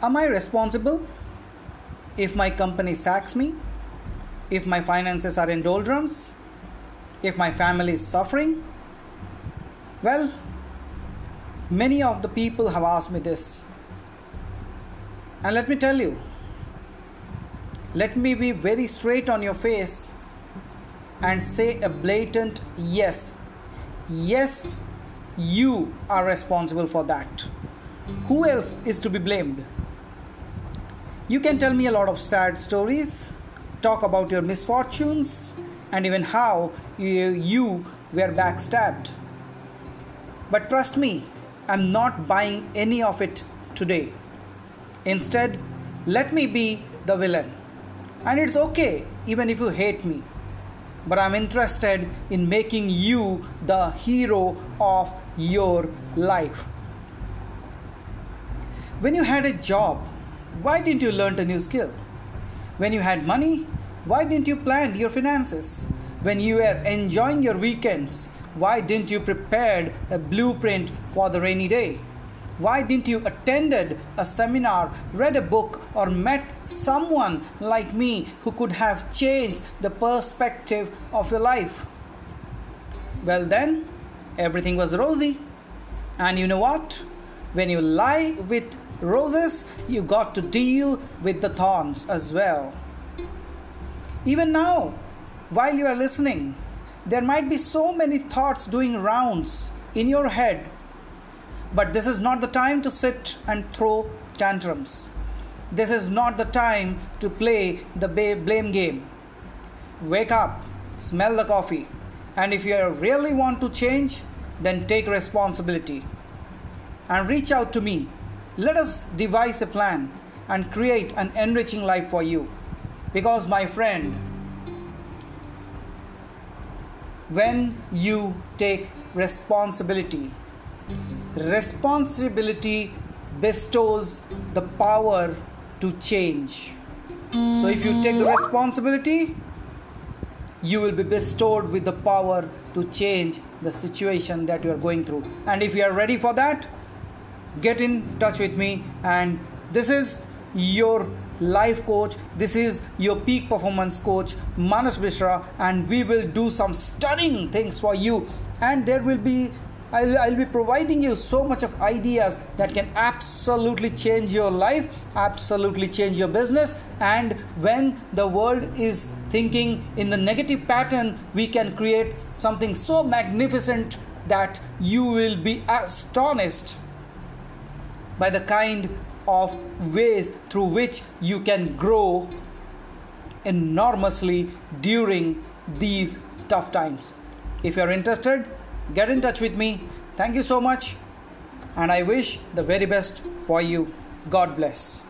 Am I responsible if my company sacks me? If my finances are in doldrums? If my family is suffering? Well, many of the people have asked me this. And let me tell you, let me be very straight on your face and say a blatant yes. Yes, you are responsible for that. Who else is to be blamed? You can tell me a lot of sad stories, talk about your misfortunes, and even how you, you were backstabbed. But trust me, I'm not buying any of it today. Instead, let me be the villain. And it's okay even if you hate me. But I'm interested in making you the hero of your life. When you had a job, why didn't you learn a new skill? When you had money, why didn't you plan your finances? When you were enjoying your weekends, why didn't you prepare a blueprint for the rainy day? Why didn't you attended a seminar, read a book or met someone like me who could have changed the perspective of your life? Well then, everything was rosy. And you know what? When you lie with roses, you got to deal with the thorns as well. Even now, while you are listening, there might be so many thoughts doing rounds in your head, but this is not the time to sit and throw tantrums. This is not the time to play the blame game. Wake up, smell the coffee, and if you really want to change, then take responsibility and reach out to me let us devise a plan and create an enriching life for you. Because, my friend, when you take responsibility, responsibility bestows the power to change. So, if you take the responsibility, you will be bestowed with the power to change the situation that you are going through. And if you are ready for that, get in touch with me. And this is your life coach. This is your peak performance coach manas mishra. And we will do some stunning things for you. And there will be I'll, I'll, be providing you so much of ideas that can absolutely change your life absolutely change your business. And when the world is thinking in the negative pattern we can create something so magnificent that you will be astonished by the kind of ways through which you can grow enormously during these tough times. If you're interested, get in touch with me. Thank you so much, and I wish the very best for you. God bless.